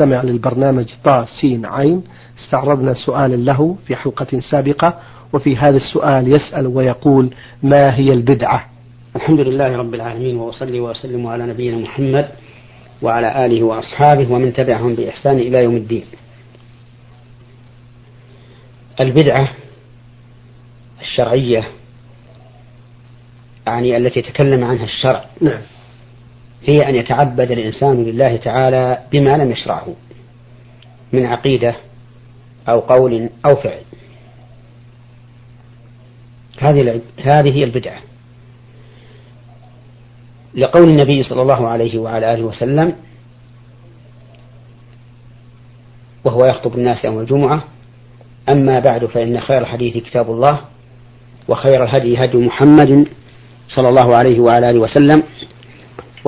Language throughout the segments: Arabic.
استمع للبرنامج طا سين عين استعرضنا سؤالا له في حلقة سابقة وفي هذا السؤال يسأل ويقول ما هي البدعة؟ الحمد لله رب العالمين وأصلي وأسلم على نبينا محمد وعلى آله وأصحابه ومن تبعهم بإحسان إلى يوم الدين. البدعة الشرعية يعني التي تكلم عنها الشرع. نعم. هي أن يتعبد الإنسان لله تعالى بما لم يشرعه من عقيدة أو قول أو فعل. هذه هذه هي البدعة. لقول النبي صلى الله عليه وعلى آله وسلم وهو يخطب الناس يوم الجمعة أما بعد فإن خير الحديث كتاب الله وخير الهدي هدي محمد صلى الله عليه وعلى آله وسلم.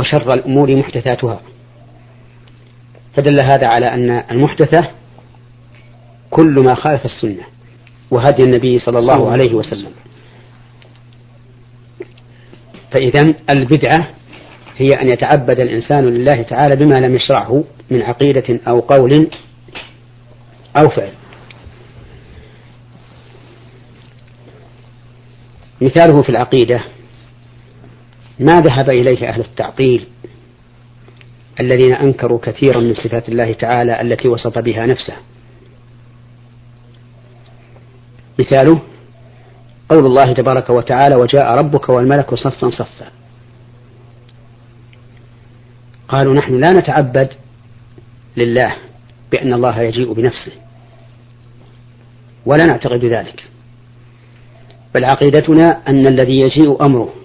وشر الأمور محدثاتها. فدل هذا على أن المحدثة كل ما خالف السنة وهدي النبي صلى الله عليه وسلم. فإذا البدعة هي أن يتعبد الإنسان لله تعالى بما لم يشرعه من عقيدة أو قول أو فعل. مثاله في العقيدة ما ذهب إليه أهل التعطيل الذين أنكروا كثيرا من صفات الله تعالى التي وصف بها نفسه. مثاله قول الله تبارك وتعالى وجاء ربك والملك صفا صفا قالوا نحن لا نتعبد لله بأن الله يجيء بنفسه ولا نعتقد ذلك بل عقيدتنا أن الذي يجيء أمره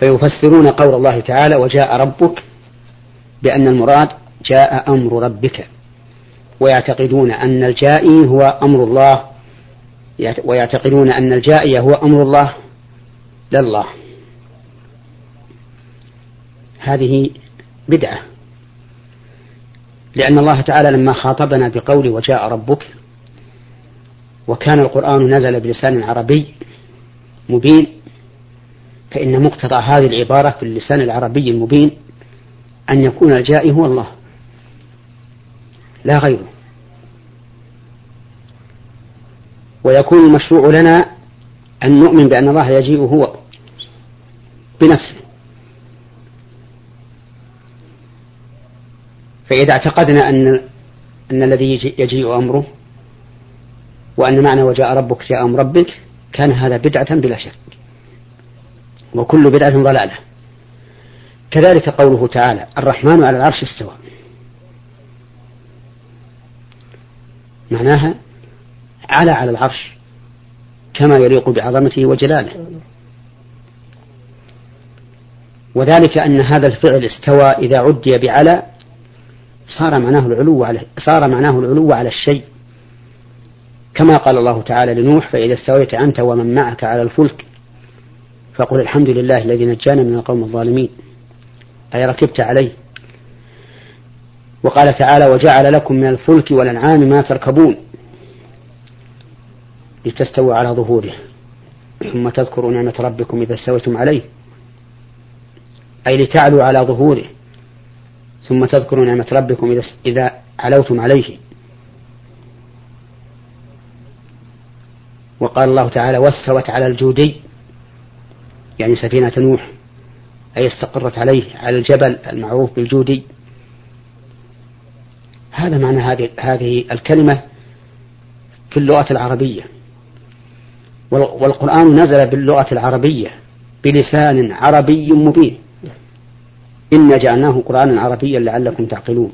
فيفسرون قول الله تعالى وجاء ربك بأن المراد جاء أمر ربك ويعتقدون أن الجائي هو أمر الله ويعتقدون أن الجائي هو أمر الله لا الله هذه بدعة. لأن الله تعالى لما خاطبنا بقول وجاء ربك وكان القرآن نزل بلسان عربي مبين فإن مقتضى هذه العبارة في اللسان العربي المبين أن يكون الجائي هو الله. لا غيره. ويكون المشروع لنا أن نؤمن بأن الله يجيء هو بنفسه. فإذا اعتقدنا أن أن الذي يجيء أمره وأن معنى وجاء ربك جاء أمر ربك كان هذا بدعة بلا شك. وكل بدعة ضلالة. كذلك قوله تعالى الرحمن على العرش استوى. معناها على على العرش كما يليق بعظمته وجلاله. وذلك أن هذا الفعل استوى إذا عدي بعلى صار معناه العلو على صار معناه العلو على الشيء. كما قال الله تعالى لنوح فإذا استويت أنت ومن معك على الفلك فقل الحمد لله الذي نجانا من القوم الظالمين. أي ركبت عليه. وقال تعالى وجعل لكم من الفلك والأنعام ما تركبون لتستووا على ظهوره. ثم تذكروا نعمة ربكم إذا استويتم عليه. أي لتعلوا على ظهوره. ثم تذكروا نعمة ربكم إذا علوتم عليه. وقال الله تعالى واستوت على الجودي. يعني سفينة نوح أي استقرت عليه على الجبل المعروف بالجودي. هذا معنى هذه هذه الكلمة في اللغة العربية. والقرآن نزل باللغة العربية بلسان عربي مبين. إنا جعلناه قرآنا عربيا لعلكم تعقلون.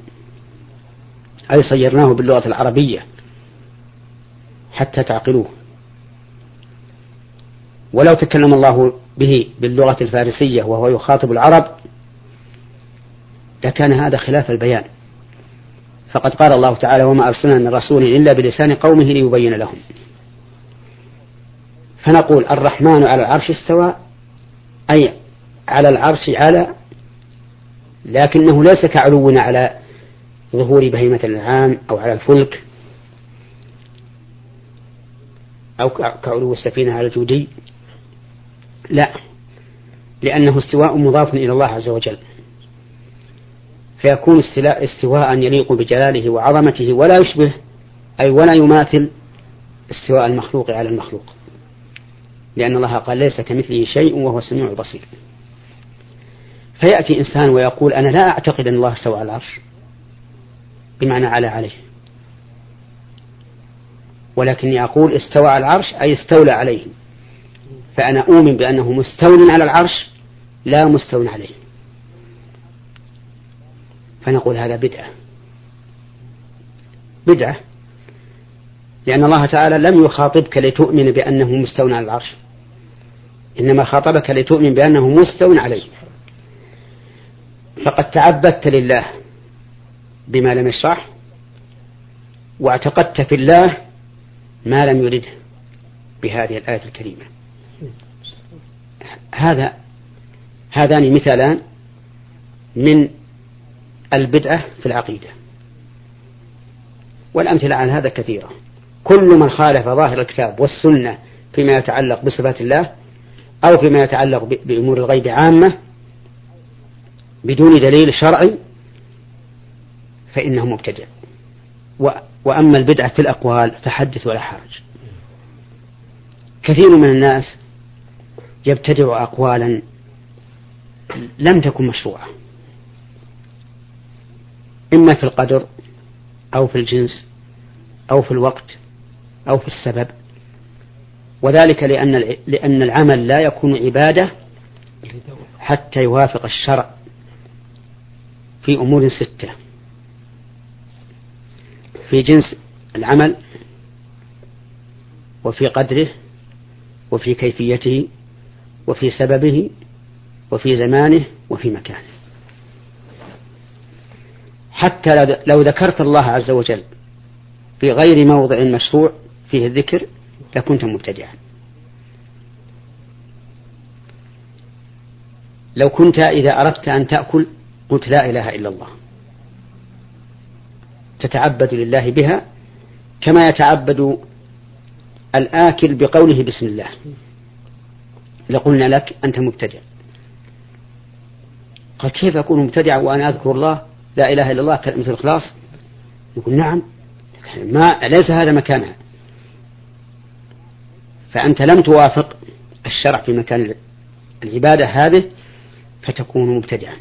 أي صيرناه باللغة العربية حتى تعقلوه. ولو تكلم الله به باللغة الفارسية وهو يخاطب العرب لكان هذا خلاف البيان. فقد قال الله تعالى وما أرسلنا من رسول إلا بلسان قومه ليبين لهم. فنقول الرحمن على العرش استوى أي على العرش على لكنه ليس كعلونا على ظهور بهيمة الأنعام أو على الفلك أو كعلو السفينة على الجودي. لا. لأنه استواء مضاف إلى الله عز وجل. فيكون استواء يليق بجلاله وعظمته ولا يشبه أي ولا يماثل استواء المخلوق على المخلوق. لأن الله قال ليس كمثله شيء وهو السميع البصير فيأتي إنسان ويقول أنا لا أعتقد أن الله استوى على العرش. بمعنى على عليه. ولكني أقول استوى على العرش أي استولى عليه. فأنا أؤمن بأنه مستول على العرش لا مستول عليه. فنقول هذا بدعة. بدعة. لأن الله تعالى لم يخاطبك لتؤمن بأنه مستول على العرش. إنما خاطبك لتؤمن بأنه مستول عليه. فقد تعبدت لله بما لم يشرح واعتقدت في الله ما لم يرده بهذه الآية الكريمة. هذا هذان مثالان من البدعة في العقيدة. والأمثلة عن هذا كثيرة. كل من خالف ظاهر الكتاب والسنة فيما يتعلق بصفات الله أو فيما يتعلق بأمور الغيب عامة بدون دليل شرعي فإنه مبتدع. وأما البدعة في الأقوال فحدث ولا حرج. كثير من الناس يبتدع أقوالا لم تكن مشروعة إما في القدر أو في الجنس أو في الوقت أو في السبب وذلك لأن لأن العمل لا يكون عبادة حتى يوافق الشرع في أمور ستة. في جنس العمل وفي قدره وفي كيفيته وفي سببه وفي زمانه وفي مكانه. حتى لو ذكرت الله عز وجل في غير موضع مشروع فيه الذكر لكنت مبتدعا. لو كنت إذا أردت أن تأكل قلت لا إله إلا الله. تتعبد لله بها كما يتعبد الآكل بقوله بسم الله. لقلنا لك أنت مبتدع. قال كيف أكون مبتدعا وأنا أذكر الله؟ لا إله إلا الله كلمة الإخلاص. يقول نعم. ما ليس هذا مكانها؟ فأنت لم توافق الشرع في مكان العبادة هذه فتكون مبتدعا.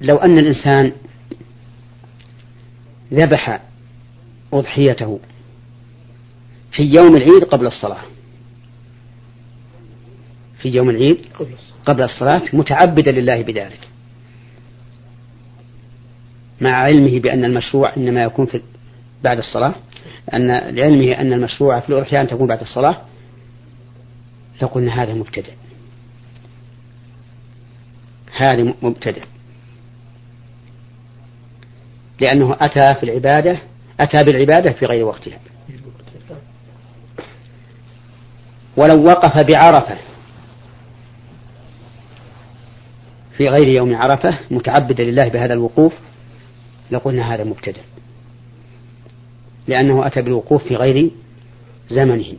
لو أن الإنسان ذبح أضحيته في يوم العيد قبل الصلاة في يوم العيد قبل الصلاة. متعبدا لله بذلك. مع علمه بأن المشروع إنما يكون في بعد الصلاة أن لعلمه أن المشروع في أن تكون بعد الصلاة لقلنا هذا مبتدع هذا مبتدع لأنه أتى في العبادة أتى بالعبادة في غير وقتها. ولو وقف بعرفة في غير يوم عرفة متعبدا لله بهذا الوقوف لقلنا هذا مبتدع لأنه أتى بالوقوف في غير زمنه.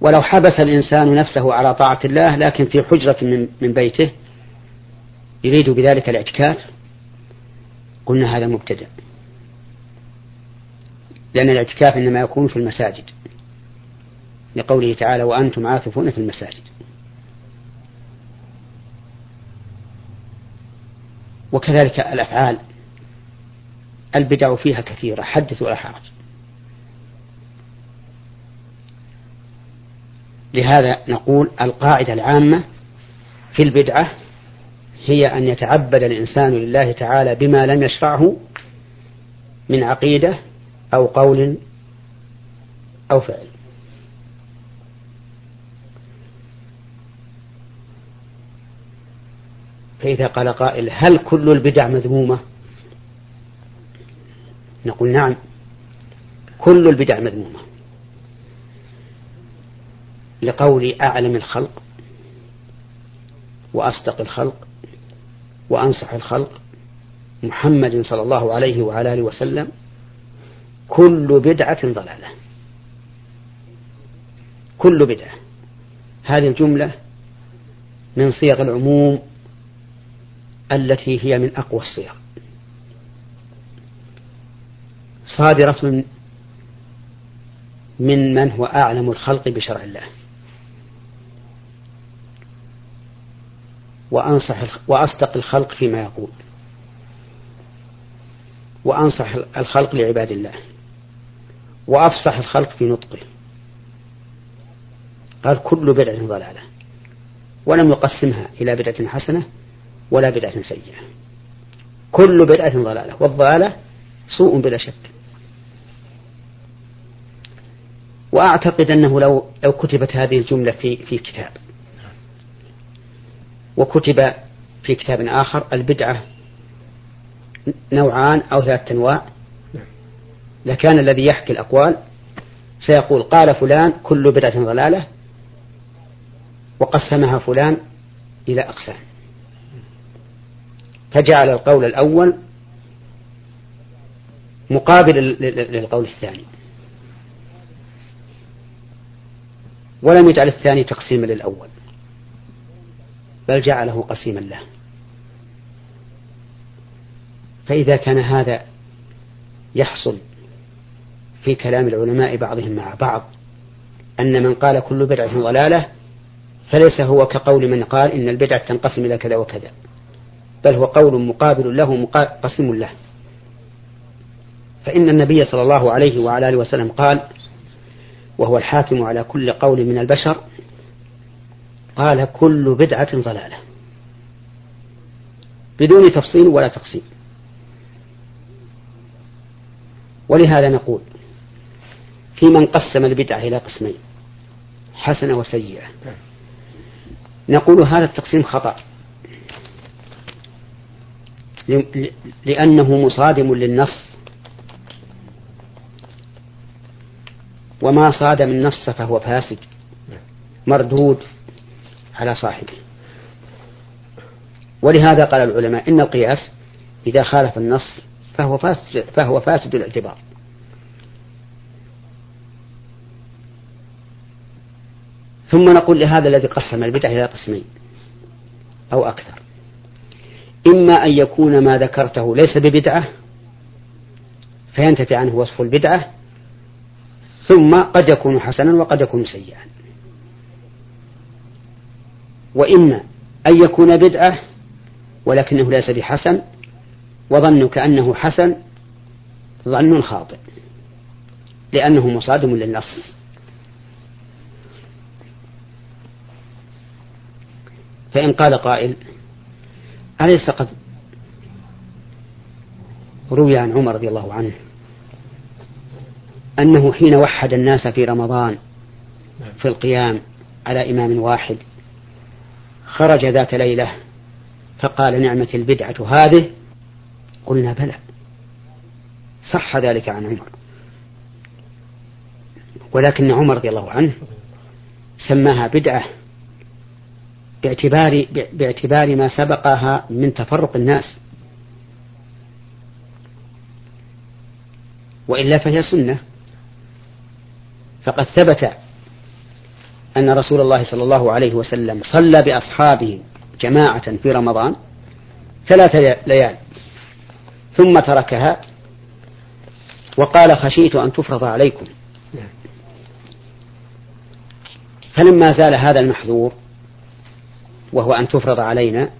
ولو حبس الإنسان نفسه على طاعة الله لكن في حجرة من, من بيته يريد بذلك الاعتكاف قلنا هذا مبتدع لأن الاعتكاف إنما يكون في المساجد. لقوله تعالى وأنتم عاكفون في المساجد. وكذلك الأفعال. البدع فيها كثيرة حدث ولا حرج. لهذا نقول القاعدة العامة في البدعة هي أن يتعبد الإنسان لله تعالى بما لم يشرعه من عقيدة أو قول أو فعل. فإذا قال قائل هل كل البدع مذمومة؟ نقول نعم كل البدع مذمومة. لقول أعلم الخلق وأصدق الخلق وأنصح الخلق محمد صلى الله عليه وعلى آله وسلم كل بدعة ضلالة. كل بدعة. هذه الجملة من صيغ العموم التي هي من أقوى الصيغ. صادرة من من هو أعلم الخلق بشرع الله. وأنصح وأصدق الخلق فيما يقول. وأنصح الخلق لعباد الله. وأفصح الخلق في نطقه. قال كل بدعة ضلالة. ولم يقسمها إلى بدعة حسنة ولا بدعة سيئة. كل بدعة ضلالة والضلالة سوء بلا شك. وأعتقد أنه لو لو كتبت هذه الجملة في في كتاب وكتب في كتاب آخر البدعة نوعان أو ثلاثة أنواع لكان الذي يحكي الأقوال سيقول قال فلان كل بدعة ضلالة وقسمها فلان إلى أقسام. فجعل القول الأول مقابل للقول الثاني. ولم يجعل الثاني تقسيما للأول بل جعله قسيما له. فإذا كان هذا يحصل في كلام العلماء بعضهم مع بعض أن من قال كل بدعة ضلالة فليس هو كقول من قال إن البدعة تنقسم إلى كذا وكذا. بل هو قول مقابل له قسم له. فإن النبي صلى الله عليه وعلى آله وسلم قال وهو الحاكم على كل قول من البشر قال كل بدعة ضلالة. بدون تفصيل ولا تقسيم. ولهذا نقول في من قسم البدعة إلى قسمين حسنة وسيئة. نقول هذا التقسيم خطأ. لأنه مصادم للنص وما صادم النص فهو فاسد مردود على صاحبه. ولهذا قال العلماء إن القياس إذا خالف النص فهو فاسد فهو فاسد الاعتبار. ثم نقول لهذا الذي قسم البدع إلى قسمين أو أكثر. إما أن يكون ما ذكرته ليس ببدعة فينتفي عنه وصف البدعة ثم قد يكون حسنا وقد يكون سيئا. وإما أن يكون بدعة ولكنه ليس بحسن وظنك أنه حسن ظن خاطئ لأنه مصادم للنص. فإن قال قائل أليس قد روي عن عمر رضي الله عنه أنه حين وحد الناس في رمضان في القيام على إمام واحد خرج ذات ليلة فقال نعمة البدعة هذه؟ قلنا بلى. صح ذلك عن عمر. ولكن عمر رضي الله عنه سماها بدعة باعتبار باعتبار ما سبقها من تفرق الناس. وإلا فهي سنة. فقد ثبت أن رسول الله صلى الله عليه وسلم صلى بأصحابه جماعة في رمضان ثلاث ليال ثم تركها وقال خشيت أن تفرض عليكم. فلما زال هذا المحذور وهو أن تفرض علينا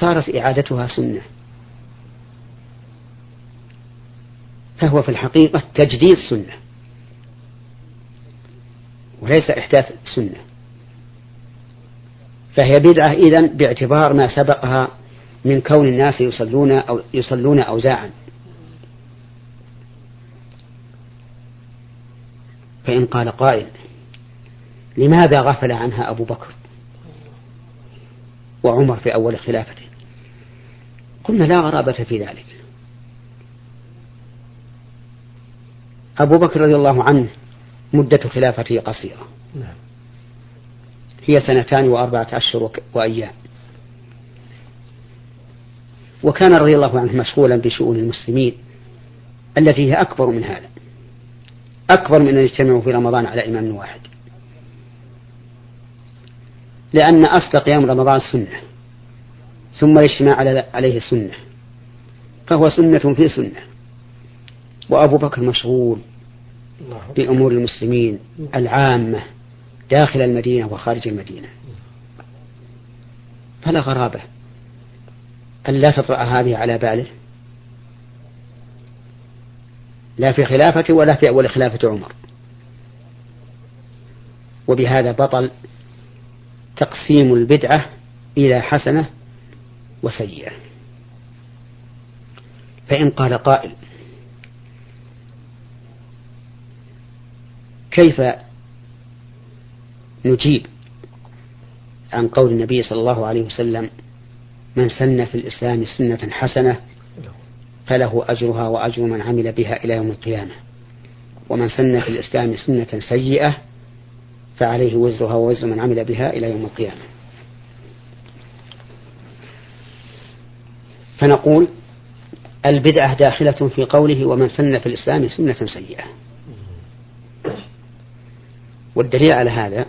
صارت إعادتها سنة. فهو في الحقيقة تجديد سنة. وليس إحداث سنة. فهي بدعة إذن باعتبار ما سبقها من كون الناس يصلون أو يصلون أوزاعا. فإن قال قائل لماذا غفل عنها أبو بكر؟ وعمر في أول خلافته. قلنا لا غرابة في ذلك. أبو بكر رضي الله عنه مدة خلافته قصيرة. نعم. هي سنتان وأربعة أشهر وأيام. وكان رضي الله عنه مشغولا بشؤون المسلمين التي هي أكبر من هذا. أكبر من أن يجتمعوا في رمضان على إمام واحد. لأن أصل قيام رمضان سنة ثم الاجتماع عليه سنة فهو سنة في سنة. وأبو بكر مشغول بأمور المسلمين العامة داخل المدينة وخارج المدينة. فلا غرابة أن لا تطرأ هذه على باله. لا في خلافته ولا في أول خلافة عمر. وبهذا بطل تقسيم البدعة إلى حسنة وسيئة. فإن قال قائل كيف نجيب عن قول النبي صلى الله عليه وسلم من سن في الإسلام سنة حسنة فله أجرها وأجر من عمل بها إلى يوم القيامة ومن سن في الإسلام سنة سيئة فعليه وزرها ووزر من عمل بها إلى يوم القيامة. فنقول البدعة داخلة في قوله ومن سن في الإسلام سنة سيئة. والدليل على هذا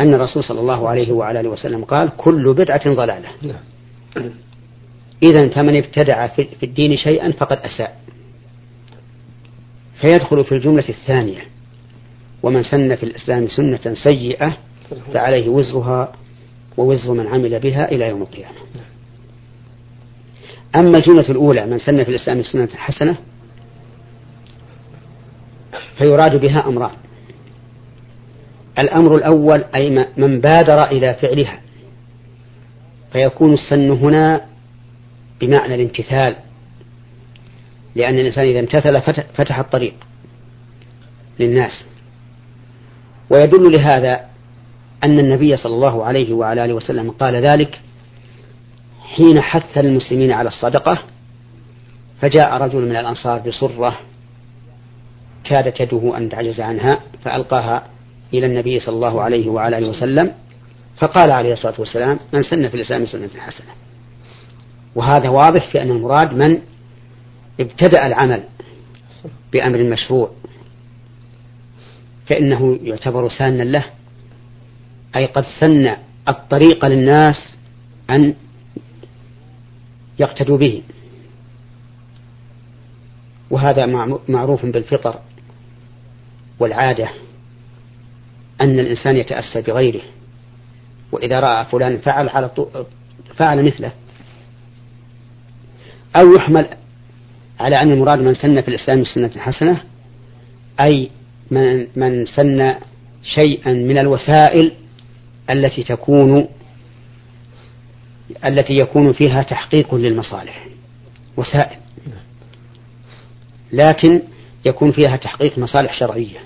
أن الرسول صلى الله عليه وعلى آله وسلم قال كل بدعة ضلالة. نعم. إذا فمن ابتدع في الدين شيئا فقد أساء. فيدخل في الجملة الثانية. ومن سن في الإسلام سنة سيئة فعليه وزرها ووزر من عمل بها إلى يوم القيامة. أما الجملة الأولى من سن في الإسلام سنة حسنة فيراد بها أمران. الأمر الأول أي من بادر إلى فعلها فيكون السن هنا بمعنى الامتثال. لأن الإنسان إذا امتثل فتح الطريق للناس. ويدل لهذا أن النبي صلى الله عليه وعلى آله وسلم قال ذلك حين حث المسلمين على الصدقة فجاء رجل من الأنصار بصرة كادت يده أن تعجز عنها فألقاها إلى النبي صلى الله عليه وعلى آله وسلم فقال عليه الصلاة والسلام من سن في الإسلام سنة حسنة. وهذا واضح في أن المراد من ابتدأ العمل بأمر مشروع. فإنه يعتبر سانا له. أي قد سن الطريق للناس أن يقتدوا به. وهذا معروف بالفطر والعادة أن الإنسان يتأسى بغيره. وإذا رأى فلان فعل على فعل مثله. أو يحمل على أن المراد من سن في الإسلام سنة حسنة أي من, من سن شيئا من الوسائل التي تكون التي يكون فيها تحقيق للمصالح وسائل. لكن يكون فيها تحقيق مصالح شرعية.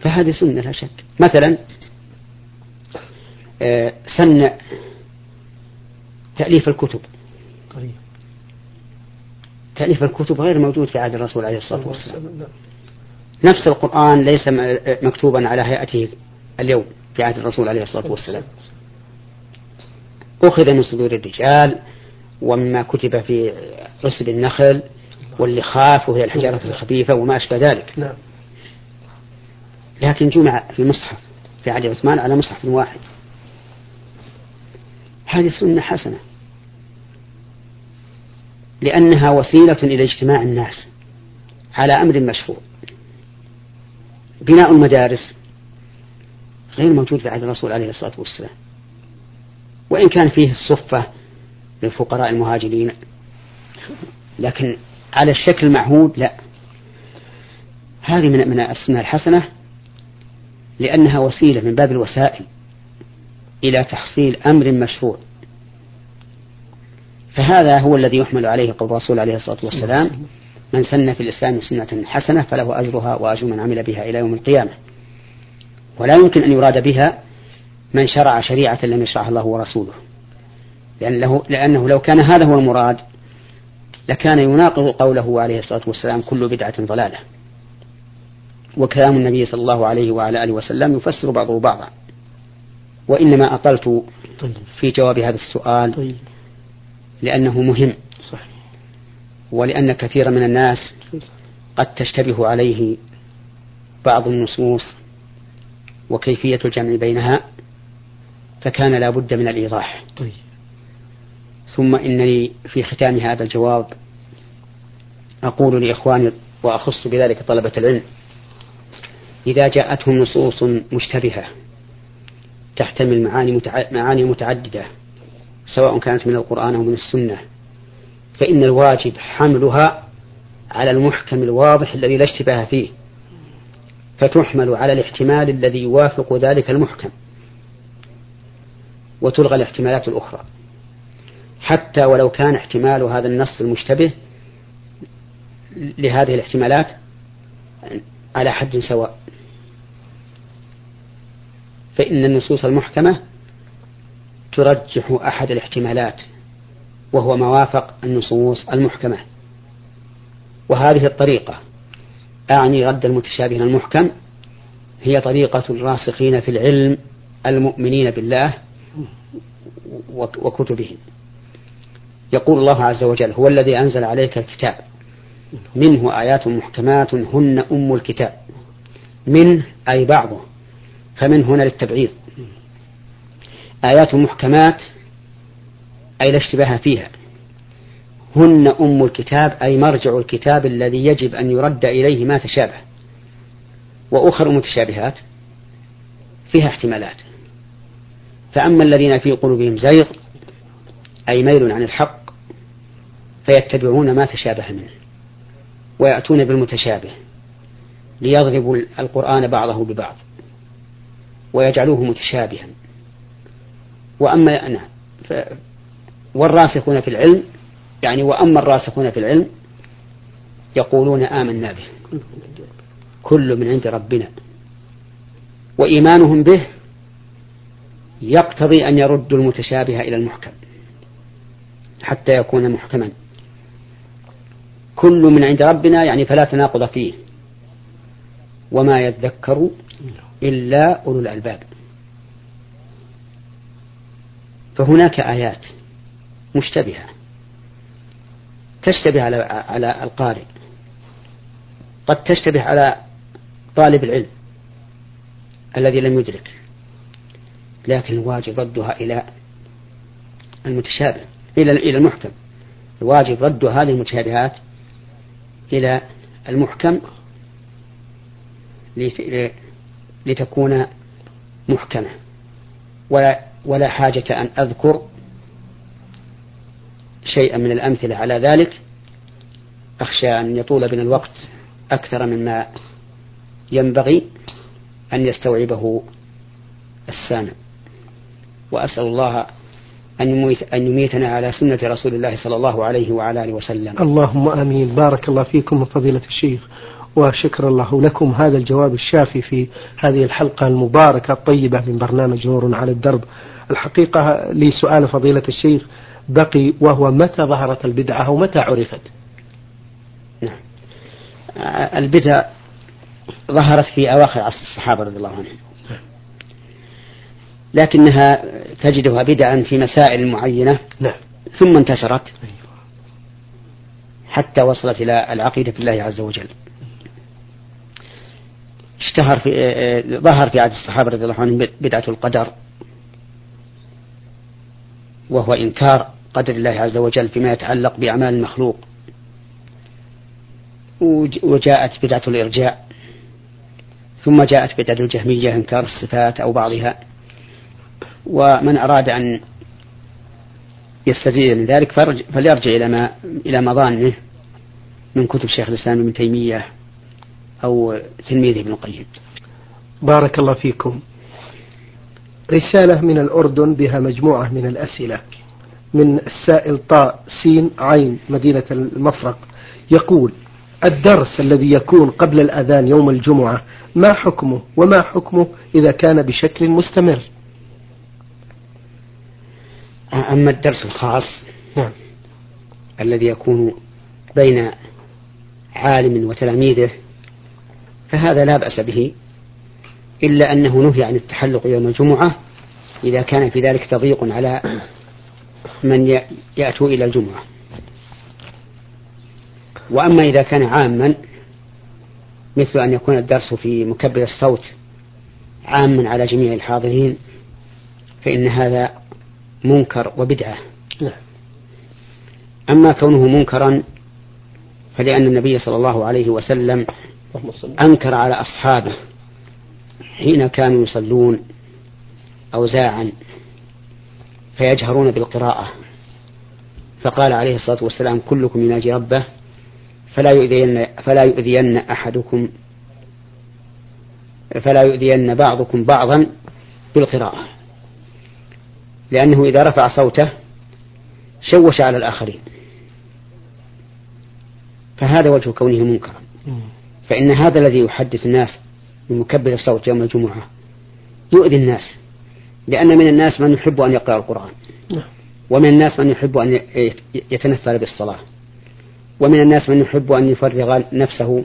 فهذه سنة لا شك. مثلا آه، سن تأليف الكتب. تأليف الكتب غير موجود في عهد الرسول عليه الصلاة والسلام. نفس القرآن ليس مكتوبا على هيئته اليوم في عهد الرسول عليه الصلاة والسلام. أخذ من صدور الرجال ومما كتب في عسب النخل واللخاف وهي الحجارة الخفيفة وما أشبه ذلك. نعم. لكن جمع في مصحف في عهد عثمان على مصحف واحد. هذه سنة حسنة. لأنها وسيلة إلى اجتماع الناس على أمر مشروع. بناء المدارس غير موجود في عهد الرسول عليه الصلاة والسلام. وإن كان فيه الصفة للفقراء المهاجرين لكن على الشكل المعهود لا. هذه من من السنة الحسنة لأنها وسيلة من باب الوسائل إلى تحصيل أمر مشروع. فهذا هو الذي يحمل عليه قول الرسول عليه الصلاة والسلام. من سن في الإسلام سنة حسنة فله أجرها وأجر من عمل بها إلى يوم القيامة ولا يمكن أن يراد بها من شرع شريعة لم يشرعها الله ورسوله لأنه, لأنه لو كان هذا هو المراد لكان يناقض قوله عليه الصلاة والسلام كل بدعة ضلالة وكلام النبي صلى الله عليه وعلى آله وسلم يفسر بعضه بعضا وإنما أطلت طيب. في جواب هذا السؤال طيب. لأنه مهم صحيح. ولأن كثيرا من الناس قد تشتبه عليه بعض النصوص وكيفية الجمع بينها فكان لا بد من الإيضاح طيب. ثم إنني في ختام هذا الجواب أقول لإخواني وأخص بذلك طلبة العلم إذا جاءتهم نصوص مشتبهة تحتمل معاني, معاني متعددة سواء كانت من القرآن أو من السنة فإن الواجب حملها على المحكم الواضح الذي لا اشتباه فيه. فتحمل على الاحتمال الذي يوافق ذلك المحكم. وتلغى الاحتمالات الأخرى. حتى ولو كان احتمال هذا النص المشتبه لهذه الاحتمالات على حد سواء. فإن النصوص المحكمة ترجح أحد الاحتمالات. وهو ما وافق النصوص المحكمة. وهذه الطريقة أعني رد المتشابه المحكم هي طريقة الراسخين في العلم المؤمنين بالله وكتبه يقول الله عز وجل هو الذي أنزل عليك الكتاب منه آيات محكمات هن أم الكتاب منه أي بعضه فمن هنا للتبعيض. آيات محكمات أي لا اشتباه فيها. هن أم الكتاب أي مرجع الكتاب الذي يجب أن يرد إليه ما تشابه. وأخر متشابهات فيها احتمالات. فأما الذين في قلوبهم زيغ أي ميل عن الحق فيتبعون ما تشابه منه ويأتون بالمتشابه ليضربوا القرآن بعضه ببعض ويجعلوه متشابها. وأما نعم والراسخون في العلم يعني وأما الراسخون في العلم يقولون آمنا به. كل من عند ربنا. وإيمانهم به يقتضي أن يردوا المتشابه إلى المحكم حتى يكون محكما. كل من عند ربنا يعني فلا تناقض فيه. وما يذكر إلا أولو الألباب. فهناك آيات مشتبهة. تشتبه على على القارئ. قد تشتبه على طالب العلم الذي لم يدرك. لكن الواجب ردها إلى المتشابه إلى إلى المحكم. الواجب رد هذه المتشابهات إلى المحكم لتكون محكمة. ولا ولا حاجة أن أذكر شيئا من الأمثلة على ذلك أخشى أن يطول بنا الوقت أكثر مما ينبغي أن يستوعبه السامع وأسأل الله أن يميت أن يميتنا على سنة رسول الله صلى الله عليه وعلى آله وسلم. اللهم آمين، بارك الله فيكم فضيلة الشيخ، وشكر الله لكم هذا الجواب الشافي في هذه الحلقة المباركة الطيبة من برنامج نور على الدرب. الحقيقة لي سؤال فضيلة الشيخ بقي وهو متى ظهرت البدعة ومتى عرفت؟ نعم. البدع ظهرت في أواخر عصر الصحابة رضي الله عنهم. لكنها تجدها بدعا في مسائل معينة نعم. ثم انتشرت حتى وصلت إلى العقيدة بالله عز وجل اشتهر في ظهر في عهد الصحابة رضي الله عنهم بدعة القدر وهو إنكار قدر الله عز وجل فيما يتعلق بأعمال المخلوق. وجاءت بدعة الإرجاء ثم جاءت بدعة الجهمية إنكار الصفات أو بعضها. ومن أراد أن يستزيد من ذلك فليرجع إلى ما إلى مظانه من كتب شيخ الإسلام ابن تيمية أو تلميذه ابن القيم. بارك الله فيكم. رسالة من الأردن بها مجموعة من الأسئلة. من السائل طاء سين عين مدينة المفرق. يقول الدرس الذي يكون قبل الأذان يوم الجمعة ما حكمه وما حكمه إذا كان بشكل مستمر؟ أما الدرس الخاص نعم. الذي يكون بين عالم وتلاميذه فهذا لا بأس به. إلا أنه نهي عن التحلق يوم الجمعة إذا كان في ذلك تضييق على من يأتوا إلى الجمعة. وأما إذا كان عاما مثل أن يكون الدرس في مكبر الصوت عاما على جميع الحاضرين فإن هذا منكر وبدعة. نعم. أما كونه منكرا فلأن النبي صلى الله عليه وسلم أنكر على أصحابه. حين كانوا يصلون أوزاعا فيجهرون بالقراءة. فقال عليه الصلاة والسلام كلكم يناجي ربه فلا يؤذين فلا يؤذين أحدكم فلا يؤذين بعضكم بعضا بالقراءة. لأنه إذا رفع صوته شوش على الآخرين. فهذا وجه كونه منكرا. فإن هذا الذي يحدث الناس بمكبر الصوت يوم الجمعة. يؤذي الناس لأن من الناس من يحب أن يقرأ القرآن. نعم. ومن الناس من يحب أن يتنفل بالصلاة. ومن الناس من يحب أن يفرغ نفسه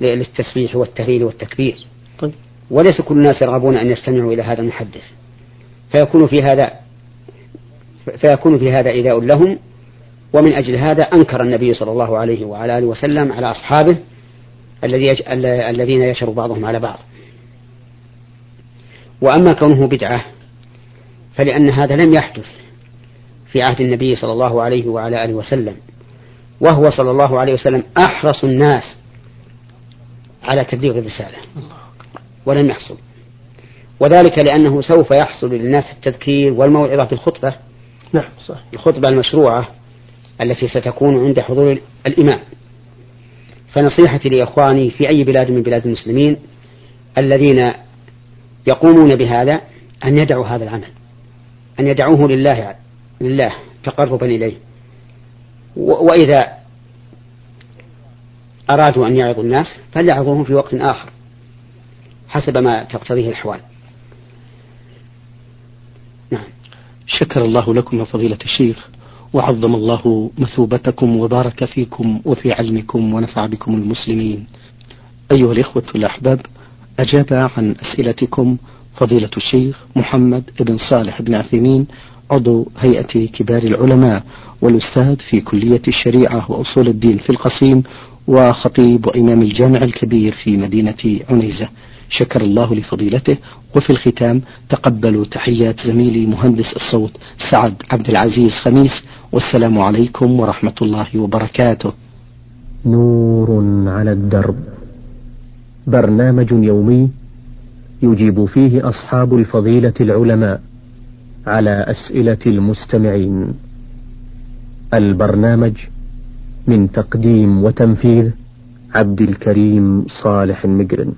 للتسبيح والتهليل والتكبير. طيب. وليس كل الناس يرغبون أن يستمعوا إلى هذا المحدث. فيكون في هذا فيكون في هذا إيذاء لهم. ومن أجل هذا أنكر النبي صلى الله عليه وعلى آله وسلم على أصحابه الذي. الذين يشر بعضهم على بعض. وأما كونه بدعة فلأن هذا لم يحدث في عهد النبي صلى الله عليه وعلى آله وسلم. وهو صلى الله عليه وسلم أحرص الناس على تبليغ الرسالة. ولم يحصل. وذلك لأنه سوف يحصل للناس التذكير والموعظة في الخطبة نعم صح الخطبة المشروعة التي ستكون عند حضور الإمام. فنصيحتي لإخواني في أي بلاد من بلاد المسلمين الذين يقومون بهذا أن يدعوا هذا العمل أن يدعوه لله لله تقربا إليه. وإذا أرادوا أن يعظوا الناس فليعظوهم في وقت آخر حسب ما تقتضيه الأحوال. نعم. شكر الله لكم يا فضيلة الشيخ. وعظم الله مثوبتكم وبارك فيكم وفي علمكم ونفع بكم المسلمين. أيها الإخوة الأحباب أجاب عن أسئلتكم فضيلة الشيخ محمد بن صالح بن عثيمين عضو هيئة كبار العلماء والأستاذ في كلية الشريعة وأصول الدين في القصيم وخطيب وإمام الجامع الكبير في مدينة عنيزة. شكر الله لفضيلته وفي الختام تقبلوا تحيات زميلي مهندس الصوت سعد عبد العزيز خميس والسلام عليكم ورحمة الله وبركاته. نور على الدرب. برنامج يومي يجيب فيه أصحاب الفضيلة العلماء على أسئلة المستمعين. البرنامج من تقديم وتنفيذ عبد الكريم صالح المقرن